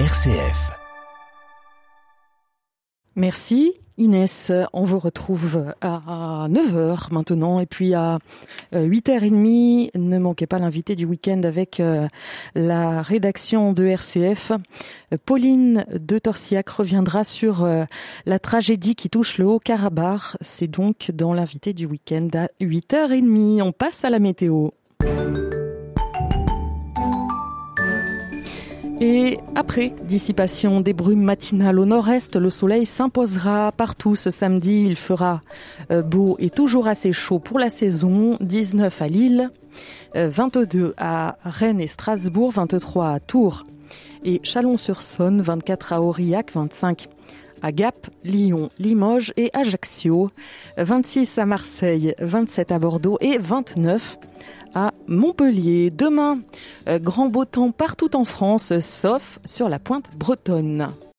RCF. Merci Inès, on vous retrouve à 9h maintenant et puis à 8h30, ne manquez pas l'invité du week-end avec euh, la rédaction de RCF. Pauline de Torsiac reviendra sur euh, la tragédie qui touche le Haut-Karabakh. C'est donc dans l'invité du week-end à 8h30. On passe à la météo. Et après dissipation des brumes matinales au nord-est, le soleil s'imposera partout ce samedi. Il fera euh, beau et toujours assez chaud pour la saison. 19 à Lille, 22 euh, à Rennes et Strasbourg, 23 à Tours et Chalon-sur-Saône, 24 à Aurillac, 25 à Gap, Lyon, Limoges et Ajaccio, 26 à Marseille, 27 à Bordeaux et 29 à Montpellier. Demain, euh, grand beau temps partout en France, sauf sur la pointe bretonne.